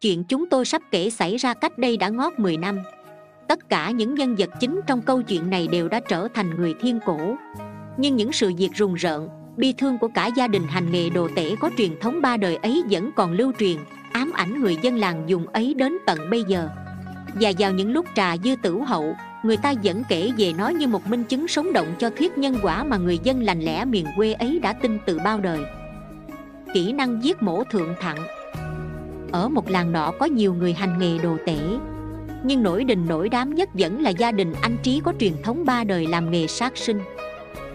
chuyện chúng tôi sắp kể xảy ra cách đây đã ngót 10 năm. Tất cả những nhân vật chính trong câu chuyện này đều đã trở thành người thiên cổ. Nhưng những sự việc rùng rợn, bi thương của cả gia đình hành nghề đồ tể có truyền thống ba đời ấy vẫn còn lưu truyền, ám ảnh người dân làng dùng ấy đến tận bây giờ. Và vào những lúc trà dư tử hậu, người ta vẫn kể về nó như một minh chứng sống động cho thuyết nhân quả mà người dân lành lẽ miền quê ấy đã tin từ bao đời. Kỹ năng giết mổ thượng thặng ở một làng nọ có nhiều người hành nghề đồ tể. Nhưng nổi đình nổi đám nhất vẫn là gia đình anh trí có truyền thống ba đời làm nghề sát sinh.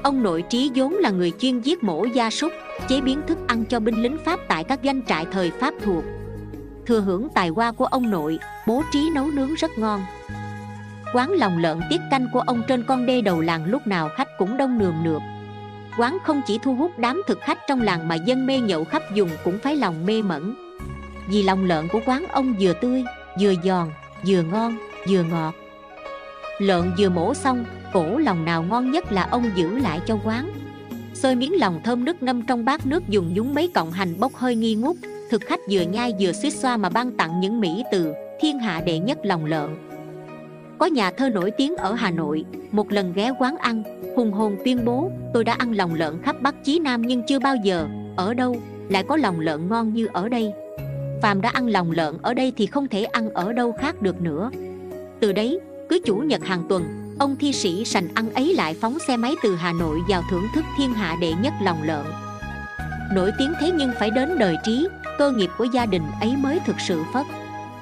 Ông nội trí vốn là người chuyên giết mổ gia súc, chế biến thức ăn cho binh lính pháp tại các doanh trại thời pháp thuộc. Thừa hưởng tài hoa của ông nội, bố trí nấu nướng rất ngon. Quán lòng lợn tiết canh của ông trên con đê đầu làng lúc nào khách cũng đông nườm nượp. Quán không chỉ thu hút đám thực khách trong làng mà dân mê nhậu khắp vùng cũng phải lòng mê mẩn vì lòng lợn của quán ông vừa tươi, vừa giòn, vừa ngon, vừa ngọt. Lợn vừa mổ xong, cổ lòng nào ngon nhất là ông giữ lại cho quán. Xôi miếng lòng thơm nước ngâm trong bát nước dùng nhúng mấy cọng hành bốc hơi nghi ngút, thực khách vừa nhai vừa suýt xoa mà ban tặng những mỹ từ, thiên hạ đệ nhất lòng lợn. Có nhà thơ nổi tiếng ở Hà Nội, Một lần ghé quán ăn, Hùng hồn tuyên bố, Tôi đã ăn lòng lợn khắp Bắc Chí Nam Nhưng chưa bao giờ, Ở đâu Lại có lòng lợn ngon như ở đây? Phàm đã ăn lòng lợn ở đây Thì không thể ăn ở đâu khác được nữa. Từ đấy Cứ chủ nhật hàng tuần Ông thi sĩ sành ăn ấy lại phóng xe máy từ Hà Nội vào thưởng thức thiên hạ đệ nhất lòng lợn. Nổi tiếng thế nhưng phải đến đời trí Cơ nghiệp của gia đình ấy mới thực sự phất.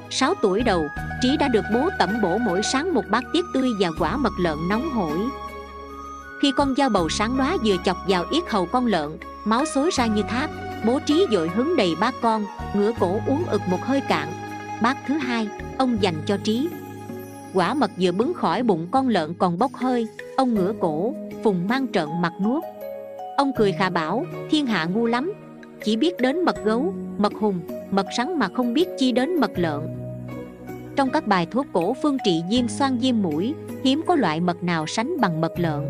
6 tuổi đầu, Trí đã được bố tẩm bổ mỗi sáng một bát tiết tươi và quả mật lợn nóng hổi. Khi con dao bầu sáng đóa vừa chọc vào yết hầu con lợn Máu xối ra như thác. Bố Trí dội hứng đầy bát con Ngửa cổ uống ực một hơi cạn. Bát thứ hai, ông dành cho Trí. Quả mật vừa bứng khỏi bụng con lợn còn bốc hơi Ông ngửa cổ, phùng mang trợn mặt nuốt. Ông cười khà bảo, thiên hạ ngu lắm Chỉ biết đến mật gấu, mật hùng, mật sắn mà không biết chi đến mật lợn. Trong các bài thuốc cổ phương trị viêm xoang viêm mũi hiếm có loại mật nào sánh bằng mật lợn.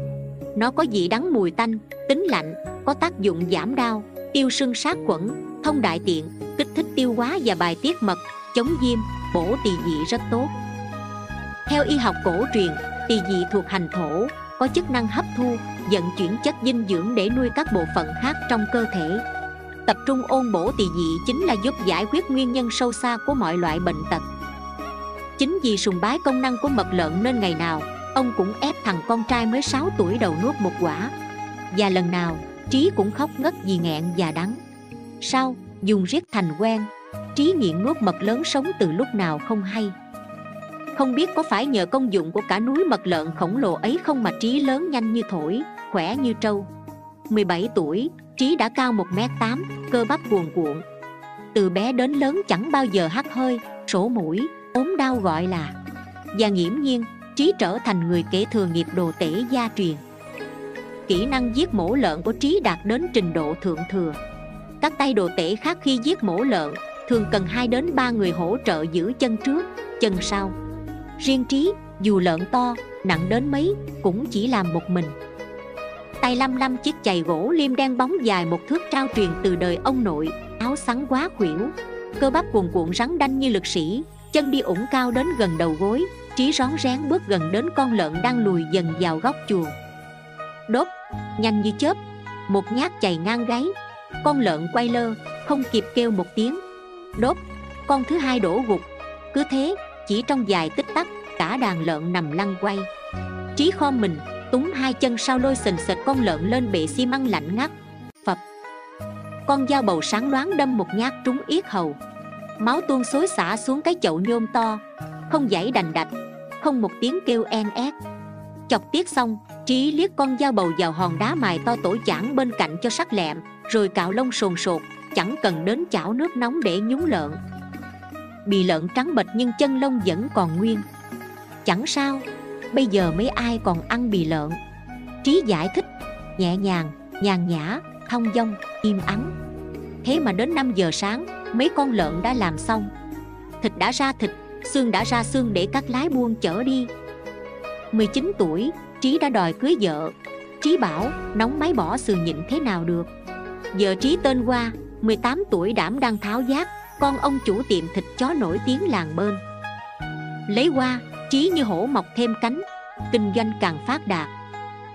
Nó có vị đắng mùi tanh tính lạnh có tác dụng giảm đau tiêu sưng sát khuẩn thông đại tiện, kích thích tiêu hóa và bài tiết mật, chống viêm, bổ tỳ vị rất tốt. Theo y học cổ truyền, tỳ vị thuộc hành thổ, có chức năng hấp thu, vận chuyển chất dinh dưỡng để nuôi các bộ phận khác trong cơ thể. Tập trung ôn bổ tỳ vị chính là giúp giải quyết nguyên nhân sâu xa của mọi loại bệnh tật. Chính vì sùng bái công năng của mật lợn nên ngày nào, Ông cũng ép thằng con trai mới 6 tuổi đầu nuốt một quả. Và lần nào Trí cũng khóc ngất vì nghẹn và đắng. Sau dùng riết thành quen, Trí nghiện nuốt mật lớn sống từ lúc nào không hay. Không biết có phải nhờ công dụng của cả núi mật lợn khổng lồ ấy không mà Trí lớn nhanh như thổi, Khỏe như trâu. 17 tuổi, Trí đã cao 1m8 Cơ bắp cuồn cuộn. Từ bé đến lớn chẳng bao giờ hắt hơi, Sổ mũi ốm đau gọi là. Và nghiễm nhiên, trí trở thành người kể thừa nghiệp đồ tể gia truyền kỹ năng giết mổ lợn của trí đạt đến trình độ thượng thừa. Các tay đồ tể khác khi giết mổ lợn, thường cần 2 đến 3 người hỗ trợ giữ chân trước, chân sau. Riêng trí, dù lợn to, nặng đến mấy, cũng chỉ làm một mình. Tay lăm lăm chiếc chày gỗ liêm đen bóng dài một thước trao truyền từ đời ông nội, áo sắn quá khuỷu. Cơ bắp cuồn cuộn rắn đanh như lực sĩ, chân đi ủng cao đến gần đầu gối, trí rón rén bước gần đến con lợn đang lùi dần vào góc chuồng đốt, nhanh như chớp. Một nhát chày ngang gáy. Con lợn quay lơ, không kịp kêu một tiếng. Đốt, con thứ hai đổ gục. Cứ thế, chỉ trong vài tích tắc, cả đàn lợn nằm lăn quay. Trí khom mình túng hai chân sau lôi sình sệt con lợn lên bệ xi măng lạnh ngắt. Phập. Con dao bầu sáng loáng đâm một nhát trúng yết hầu. Máu tuôn xối xả xuống cái chậu nhôm to. Không giải đành đạch, không một tiếng kêu en ét chọc tiết xong, trí liếc con dao bầu vào hòn đá mài to tổ chảng bên cạnh cho sắc lẹm, rồi cạo lông sồn sột, chẳng cần đến chảo nước nóng để nhúng lợn. Bì lợn trắng bệch nhưng chân lông vẫn còn nguyên. Chẳng sao, bây giờ mấy ai còn ăn bì lợn? Trí giải thích, nhẹ nhàng, nhàn nhã thong dong, im ắng. Thế mà đến 5 giờ sáng, mấy con lợn đã làm xong. Thịt đã ra thịt, xương đã ra xương để các lái buôn chở đi. 19 tuổi, trí đã đòi cưới vợ. Trí bảo, nóng máy bỏ sườn nhịn thế nào được? Vợ trí tên qua 18 tuổi đảm đang tháo giác con ông chủ tiệm thịt chó nổi tiếng làng bên. lấy qua, trí như hổ mọc thêm cánh, kinh doanh càng phát đạt.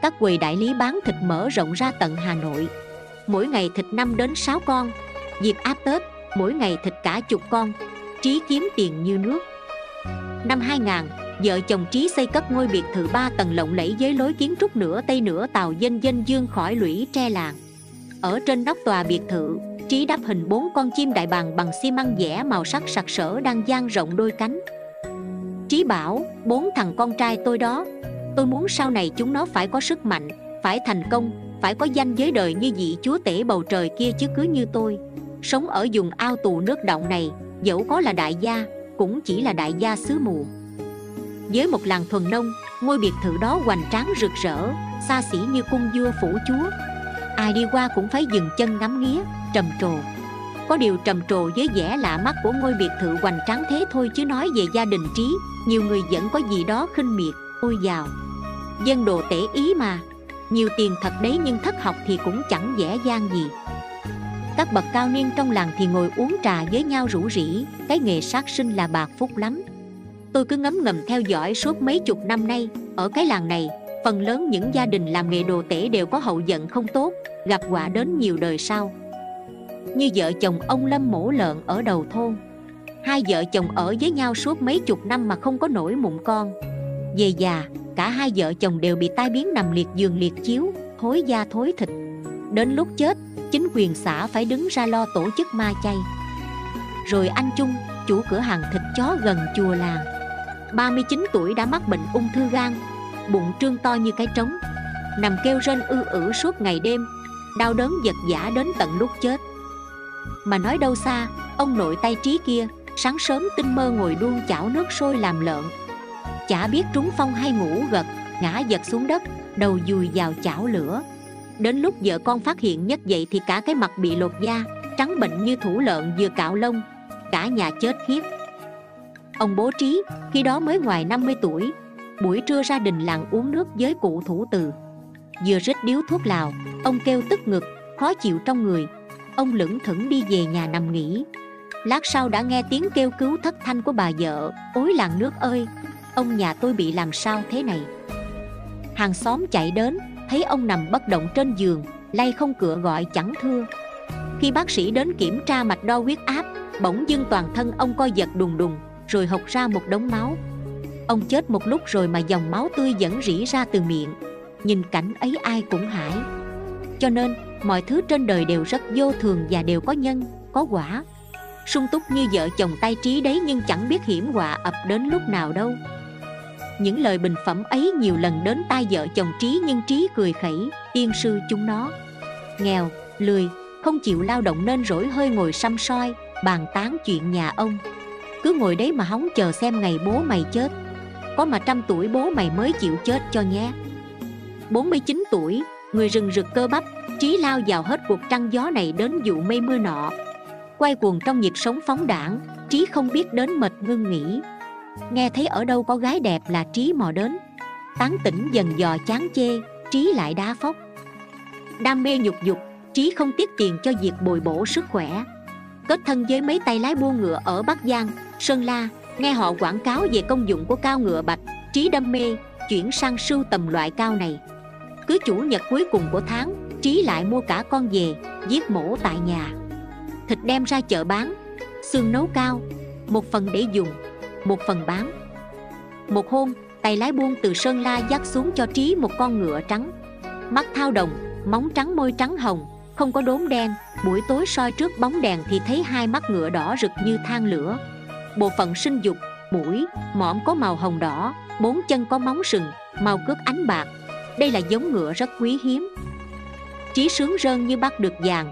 Các quầy đại lý bán thịt mở rộng ra tận hà nội. Mỗi ngày thịt 5 đến 6 con. Dịp áp tết, mỗi ngày thịt cả chục con. Trí kiếm tiền như nước. Năm 2000 vợ chồng trí xây cất ngôi biệt thự ba tầng lộng lẫy với lối kiến trúc nửa tây nửa tàu dân dân dương khỏi lũy tre làng. Ở trên nóc tòa biệt thự, trí đắp hình bốn con chim đại bàng bằng xi măng vẽ màu sắc sặc sỡ đang dang rộng đôi cánh. Trí bảo, bốn thằng con trai tôi đó, tôi muốn sau này chúng nó phải có sức mạnh, phải thành công, phải có danh giới đời như vị chúa tể bầu trời kia chứ cứ như tôi. Sống ở vùng ao tù nước động này, dẫu có là đại gia, cũng chỉ là đại gia xứ mù với một làng thuần nông, ngôi biệt thự đó hoành tráng rực rỡ, xa xỉ như cung vua phủ chúa. Ai đi qua cũng phải dừng chân ngắm nghía, trầm trồ. Có điều trầm trồ với vẻ lạ mắt của ngôi biệt thự hoành tráng thế thôi chứ nói về gia đình trí, nhiều người vẫn có gì đó khinh miệt ôi giàu dân đồ tể ý mà. Nhiều tiền thật đấy nhưng thất học thì cũng chẳng dễ dàng gì. Các bậc cao niên trong làng thì ngồi uống trà với nhau rủ rỉ, cái nghề sát sinh là bạc phúc lắm tôi cứ ngấm ngầm theo dõi suốt mấy chục năm nay. Ở cái làng này phần lớn những gia đình làm nghề đồ tể đều có hậu vận không tốt gặp quả đến nhiều đời sau. Như vợ chồng ông lâm mổ lợn ở đầu thôn. Hai vợ chồng ở với nhau suốt mấy chục năm mà không có nổi mụn con. Về già cả hai vợ chồng đều bị tai biến nằm liệt giường liệt chiếu thối da thối thịt. Đến lúc chết chính quyền xã phải đứng ra lo tổ chức ma chay. Rồi anh Trung, chủ cửa hàng thịt chó gần chùa làng. 39 tuổi đã mắc bệnh ung thư gan, Bụng trương to như cái trống, Nằm kêu rên ư ử suốt ngày đêm, Đau đớn giật giả đến tận lúc chết. Mà nói đâu xa, Ông nội tay trí kia, Sáng sớm tinh mơ ngồi đuông chảo nước sôi làm lợn. Chả biết trúng phong hay ngủ gật, Ngã giật xuống đất, Đầu dùi vào chảo lửa. Đến lúc vợ con phát hiện nhất dậy Thì cả cái mặt bị lột da, Trắng bệnh như thủ lợn vừa cạo lông, Cả nhà chết khiếp. Ông bố trí khi đó mới ngoài 50 tuổi. Buổi trưa ra đình làng uống nước với cụ thủ từ. Vừa rít điếu thuốc lào Ông kêu tức ngực, khó chịu trong người. Ông lững thững đi về nhà nằm nghỉ. Lát sau đã nghe tiếng kêu cứu thất thanh của bà vợ Ôi làng nước ơi, ông nhà tôi bị làm sao thế này? Hàng xóm chạy đến, thấy ông nằm bất động trên giường Lay không cửa gọi chẳng thưa. Khi bác sĩ đến kiểm tra mạch đo huyết áp Bỗng dưng toàn thân ông co giật đùng đùng. Rồi hộc ra một đống máu. Ông chết một lúc rồi mà dòng máu tươi vẫn rỉ ra từ miệng. Nhìn cảnh ấy ai cũng hãi. Cho nên mọi thứ trên đời đều rất vô thường và đều có nhân, có quả. Sung túc như vợ chồng tay trí đấy nhưng chẳng biết hiểm họa ập đến lúc nào đâu. Những lời bình phẩm ấy nhiều lần đến tai vợ chồng trí nhưng trí cười khẩy tiên sư chúng nó. Nghèo lười không chịu lao động nên rỗi hơi ngồi xăm soi bàn tán chuyện nhà ông cứ ngồi đấy mà hóng chờ xem ngày bố mày chết. Có mà trăm tuổi bố mày mới chịu chết cho nhé. 49 tuổi, người rừng rực cơ bắp, trí lao vào hết cuộc trăng gió này đến dụ mây mưa nọ. Quay cuồng trong nhịp sống phóng đảng trí không biết đến mệt ngưng nghỉ. Nghe thấy ở đâu có gái đẹp là trí mò đến. Tán tỉnh dần dò chán chê, trí lại đá phóc. Đam mê nhục dục, trí không tiếc tiền cho việc bồi bổ sức khỏe kết thân với mấy tay lái buôn ngựa ở bắc giang, sơn la, nghe họ quảng cáo về công dụng của cao ngựa bạch, trí đam mê, chuyển sang sưu tầm loại cao này. Cứ chủ nhật cuối cùng của tháng, trí lại mua cả con về, giết mổ tại nhà. Thịt đem ra chợ bán, xương nấu cao, một phần để dùng, một phần bán. Một hôm, tay lái buôn từ sơn la dắt xuống cho trí một con ngựa trắng. Mắt thao đồng móng trắng môi trắng hồng không có đốm đen, buổi tối soi trước bóng đèn thì thấy hai mắt ngựa đỏ rực như than lửa. Bộ phận sinh dục, mũi, mõm có màu hồng đỏ, bốn chân có móng sừng màu cước ánh bạc. Đây là giống ngựa rất quý hiếm. Trí sướng rơn như bắt được vàng,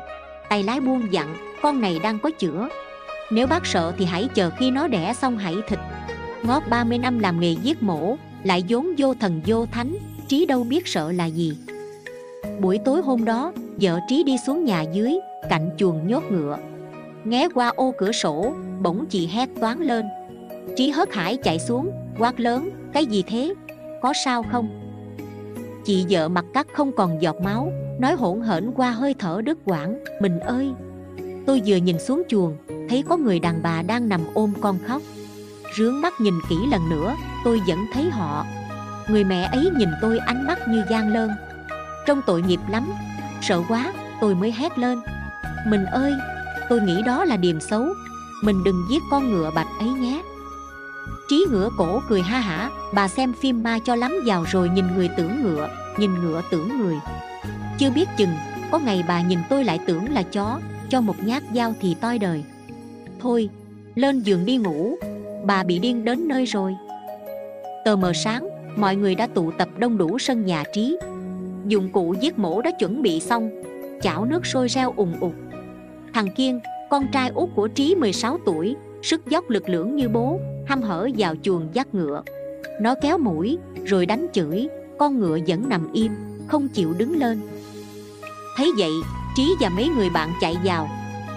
tay lái buông dặn, con này đang có chữa. Nếu bác sợ thì hãy chờ khi nó đẻ xong hãy thịt. Ngót 30 năm làm nghề giết mổ, lại vốn vô thần vô thánh, trí đâu biết sợ là gì. Buổi tối hôm đó vợ trí đi xuống nhà dưới, cạnh chuồng nhốt ngựa. Nghe qua ô cửa sổ, bỗng chị hét toán lên. Trí hớt hải chạy xuống, quát lớn, cái gì thế? Có sao không? Chị vợ mặt cắt không còn giọt máu, nói hỗn hển qua hơi thở đứt quãng, mình ơi! Tôi vừa nhìn xuống chuồng, thấy có người đàn bà đang nằm ôm con khóc. Rướng mắt nhìn kỹ lần nữa, tôi vẫn thấy họ. Người mẹ ấy nhìn tôi ánh mắt như gian lơn. Trông tội nghiệp lắm sợ quá, tôi mới hét lên. Mình ơi, tôi nghĩ đó là điềm xấu. Mình đừng giết con ngựa bạch ấy nhé. Trí ngựa cổ cười ha hả, bà xem phim ma cho lắm vào rồi nhìn người tưởng ngựa, nhìn ngựa tưởng người. Chưa biết chừng, có ngày bà nhìn tôi lại tưởng là chó, cho một nhát dao thì toi đời. Thôi, lên giường đi ngủ, bà bị điên đến nơi rồi. Tờ mờ sáng, mọi người đã tụ tập đông đủ sân nhà trí dụng cụ giết mổ đã chuẩn bị xong. Chảo nước sôi reo ùng ục. Thằng kiên, con trai út của trí 16 tuổi, sức dốc lực lưỡng như bố hăm hở vào chuồng dắt ngựa. Nó kéo mũi, rồi đánh chửi, con ngựa vẫn nằm im, không chịu đứng lên. Thấy vậy, trí và mấy người bạn chạy vào.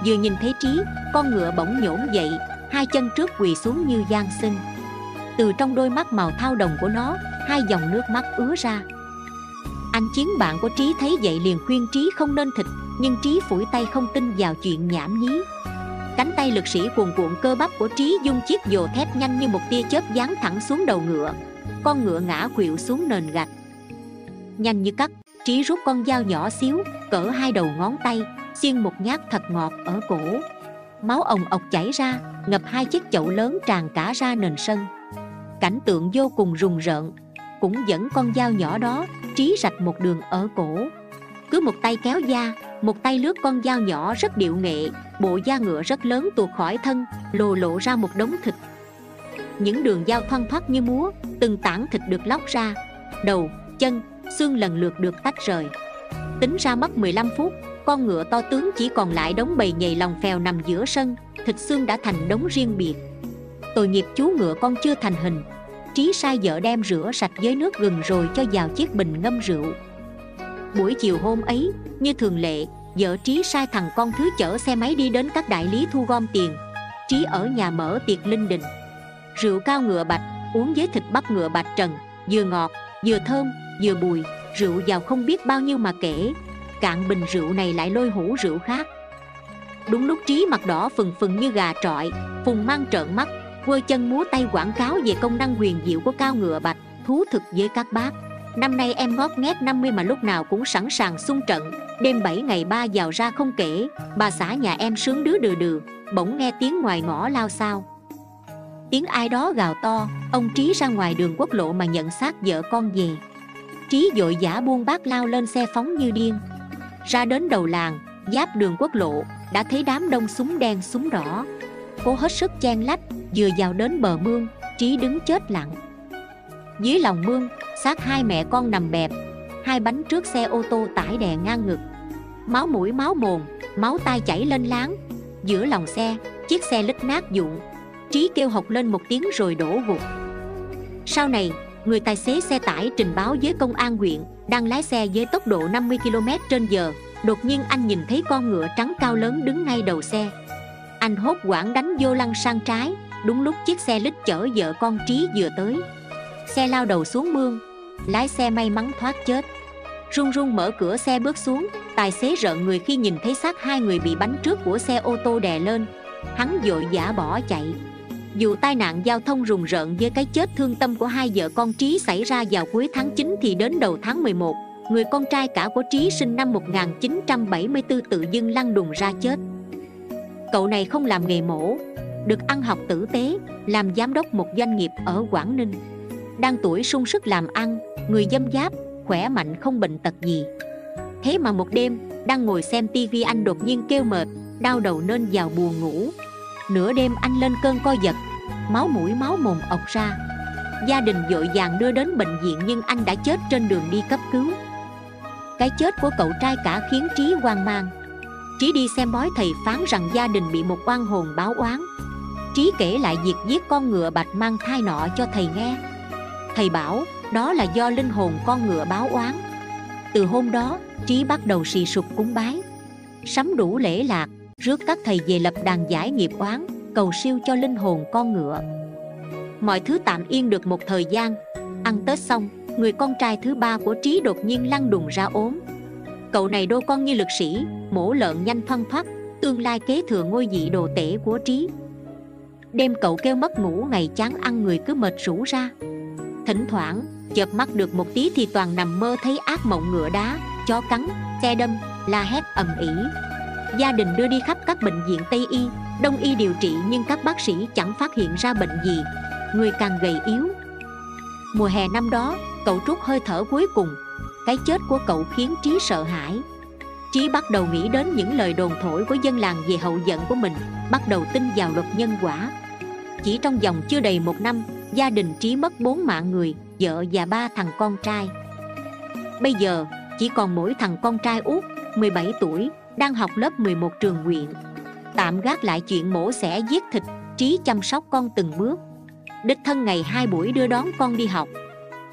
Vừa nhìn thấy trí, con ngựa bỗng nhổn dậy, hai chân trước quỳ xuống như gian sinh. Từ trong đôi mắt màu thao đồng của nó, hai dòng nước mắt ứa ra anh chiến bạn của trí thấy vậy liền khuyên trí không nên thịt, nhưng trí phủi tay không tin vào chuyện nhảm nhí. Cánh tay lực sĩ cuồn cuộn cơ bắp của trí dung chiếc dồ thép nhanh như một tia chớp giáng thẳng xuống đầu ngựa. Con ngựa ngã khuỵu xuống nền gạch. Nhanh như cắt, trí rút con dao nhỏ xíu, cỡ hai đầu ngón tay, xiên một nhát thật ngọt ở cổ. Máu ồng ọc chảy ra, ngập hai chiếc chậu lớn tràn cả ra nền sân. Cảnh tượng vô cùng rùng rợn cũng dẫn con dao nhỏ đó trí rạch một đường ở cổ. Cứ một tay kéo da, một tay lướt con dao nhỏ rất điệu nghệ, bộ da ngựa rất lớn tuột khỏi thân, lồ lộ ra một đống thịt. Những đường dao thoăn thoắt như múa, từng tảng thịt được lóc ra, đầu, chân, xương lần lượt được tách rời. Tính ra mất 15 phút, con ngựa to tướng chỉ còn lại đống bầy nhầy lòng phèo nằm giữa sân, thịt xương đã thành đống riêng biệt. Tội nghiệp chú ngựa con chưa thành hình trí sai vợ đem rửa sạch với nước gừng rồi cho vào chiếc bình ngâm rượu. Buổi chiều hôm ấy, như thường lệ, vợ trí sai thằng con thứ chở xe máy đi đến các đại lý thu gom tiền. Trí ở nhà mở tiệc linh đình. Rượu cao ngựa bạch, uống với thịt bắp ngựa bạch trần, vừa ngọt, vừa thơm, vừa bùi, rượu giàu không biết bao nhiêu mà kể. Cạn bình rượu này lại lôi hũ rượu khác. Đúng lúc trí mặt đỏ phừng phừng như gà trọi, phùng mang trợn mắt quơ chân múa tay quảng cáo về công năng huyền diệu của cao ngựa bạch, thú thực với các bác. Năm nay em ngót nghét 50 mà lúc nào cũng sẵn sàng xung trận. Đêm 7 ngày ba vào ra không kể, bà xã nhà em sướng đứa đừ đừ, bỗng nghe tiếng ngoài ngõ lao sao tiếng ai đó gào to, ông trí ra ngoài đường quốc lộ mà nhận xác vợ con về. Trí vội giả buông bác lao lên xe phóng như điên. Ra đến đầu làng, giáp đường quốc lộ, đã thấy đám đông súng đen súng đỏ cố hết sức chen lách vừa vào đến bờ mương, trí đứng chết lặng. Dưới lòng mương, xác hai mẹ con nằm bẹp, hai bánh trước xe ô tô tải đè ngang ngực. Máu mũi, máu mồm, máu tai chảy lên láng. Giữa lòng xe, chiếc xe lít nát dụng trí kêu học lên một tiếng rồi đổ gục. Sau này, người tài xế xe tải trình báo với công an huyện đang lái xe với tốc độ 50 km trên giờ. Đột nhiên anh nhìn thấy con ngựa trắng cao lớn đứng ngay đầu xe anh hốt quảng đánh vô lăng sang trái. Đúng lúc chiếc xe lít chở vợ con trí vừa tới. Xe lao đầu xuống mương. Lái xe may mắn thoát chết. Run run mở cửa xe bước xuống. Tài xế rợn người khi nhìn thấy xác hai người bị bánh trước của xe ô tô đè lên. Hắn vội giả bỏ chạy. Dù tai nạn giao thông rùng rợn với cái chết thương tâm của hai vợ con Trí xảy ra vào cuối tháng 9 thì đến đầu tháng 11, người con trai cả của Trí sinh năm 1974 tự dưng lăn đùng ra chết. Cậu này không làm nghề mổ, được ăn học tử tế, làm giám đốc một doanh nghiệp ở Quảng Ninh. Đang tuổi sung sức làm ăn, người dâm giáp, khỏe mạnh không bệnh tật gì. Thế mà một đêm, đang ngồi xem tivi anh đột nhiên kêu mệt, đau đầu nên vào buồn ngủ, nửa đêm anh lên cơn co giật máu mũi máu mồm ọc ra gia đình vội vàng đưa đến bệnh viện nhưng anh đã chết trên đường đi cấp cứu cái chết của cậu trai cả khiến trí hoang mang trí đi xem bói thầy phán rằng gia đình bị một oan hồn báo oán. Trí kể lại việc giết con ngựa bạch mang thai nọ cho thầy nghe. Thầy bảo, đó là do linh hồn con ngựa báo oán. Từ hôm đó trí bắt đầu xì sụp cúng bái. Sắm đủ lễ lạc, rước các thầy về lập đàn giải nghiệp oán, cầu siêu cho linh hồn con ngựa. Mọi thứ tạm yên được một thời gian. Ăn tết xong, người con trai thứ ba của trí đột nhiên lăn đùng ra ốm cậu này đô con như lực sĩ, mổ lợn nhanh thân thoát, tương lai kế thừa ngôi vị đồ tể của trí. Đêm cậu kêu mất ngủ, ngày chán ăn, người cứ mệt rũ ra. Thỉnh thoảng, chợp mắt được một tí thì toàn nằm mơ thấy ác mộng ngựa đá, chó cắn, xe đâm, la hét ầm ĩ. Gia đình đưa đi khắp các bệnh viện tây y, đông y điều trị nhưng các bác sĩ chẳng phát hiện ra bệnh gì. Người càng gầy yếu. Mùa hè năm đó, cậu trút hơi thở cuối cùng cái chết của cậu khiến trí sợ hãi. Trí bắt đầu nghĩ đến những lời đồn thổi của dân làng về hậu giận của mình, bắt đầu tin vào luật nhân quả. Chỉ trong vòng chưa đầy một năm, gia đình trí mất bốn mạng người, vợ và ba thằng con trai. Bây giờ, chỉ còn mỗi thằng con trai út 17 tuổi, đang học lớp 11 trường huyện tạm gác lại chuyện mổ xẻ giết thịt, trí chăm sóc con từng bước. Đích thân ngày hai buổi đưa đón con đi học.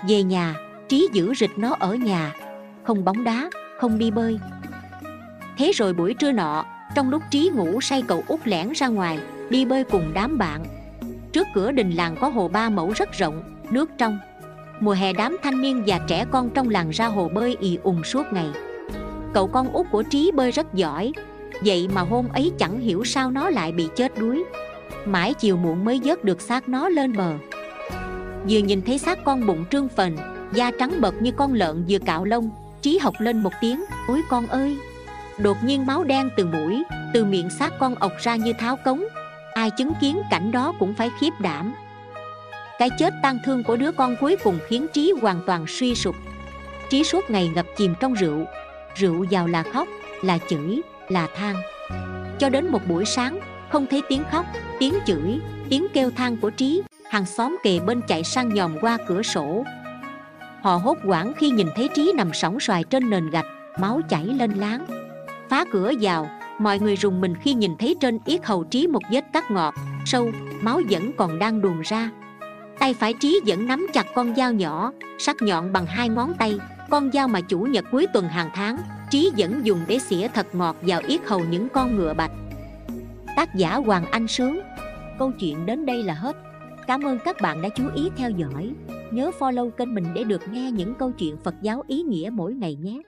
Về nhà trí giữ rịch nó ở nhà, không bóng đá, không đi bơi. Thế rồi buổi trưa nọ, trong lúc trí ngủ say cậu út lẻn ra ngoài, đi bơi cùng đám bạn. Trước cửa đình làng có hồ ba mẫu rất rộng, nước trong. Mùa hè đám thanh niên và trẻ con trong làng ra hồ bơi ì ùng suốt ngày. Cậu con út của trí bơi rất giỏi, vậy mà hôm ấy chẳng hiểu sao nó lại bị chết đuối. Mãi chiều muộn mới vớt được xác nó lên bờ. Vừa nhìn thấy xác con bụng trương phình da trắng bật như con lợn vừa cạo lông, trí học lên một tiếng, ôi con ơi! Đột nhiên máu đen từ mũi, từ miệng xác con ọc ra như tháo cống. Ai chứng kiến cảnh đó cũng phải khiếp đảm. Cái chết tang thương của đứa con cuối cùng khiến trí hoàn toàn suy sụp. Trí suốt ngày ngập chìm trong rượu. Rượu vào là khóc, là chửi, là than. Cho đến một buổi sáng, không thấy tiếng khóc, tiếng chửi, tiếng kêu than của trí, hàng xóm kề bên chạy sang nhòm qua cửa sổ họ hốt hoảng khi nhìn thấy trí nằm sóng xoài trên nền gạch, máu chảy lên láng. Phá cửa vào, mọi người rùng mình khi nhìn thấy trên yết hầu trí một vết cắt ngọt, sâu, máu vẫn còn đang đùn ra. Tay phải trí vẫn nắm chặt con dao nhỏ, sắc nhọn bằng hai ngón tay, con dao mà chủ nhật cuối tuần hàng tháng, trí vẫn dùng để xỉa thật ngọt vào yết hầu những con ngựa bạch. Tác giả hoàng anh sướng. Câu chuyện đến đây là hết. Cảm ơn các bạn đã chú ý theo dõi nhớ follow kênh mình để được nghe những câu chuyện phật giáo ý nghĩa mỗi ngày nhé.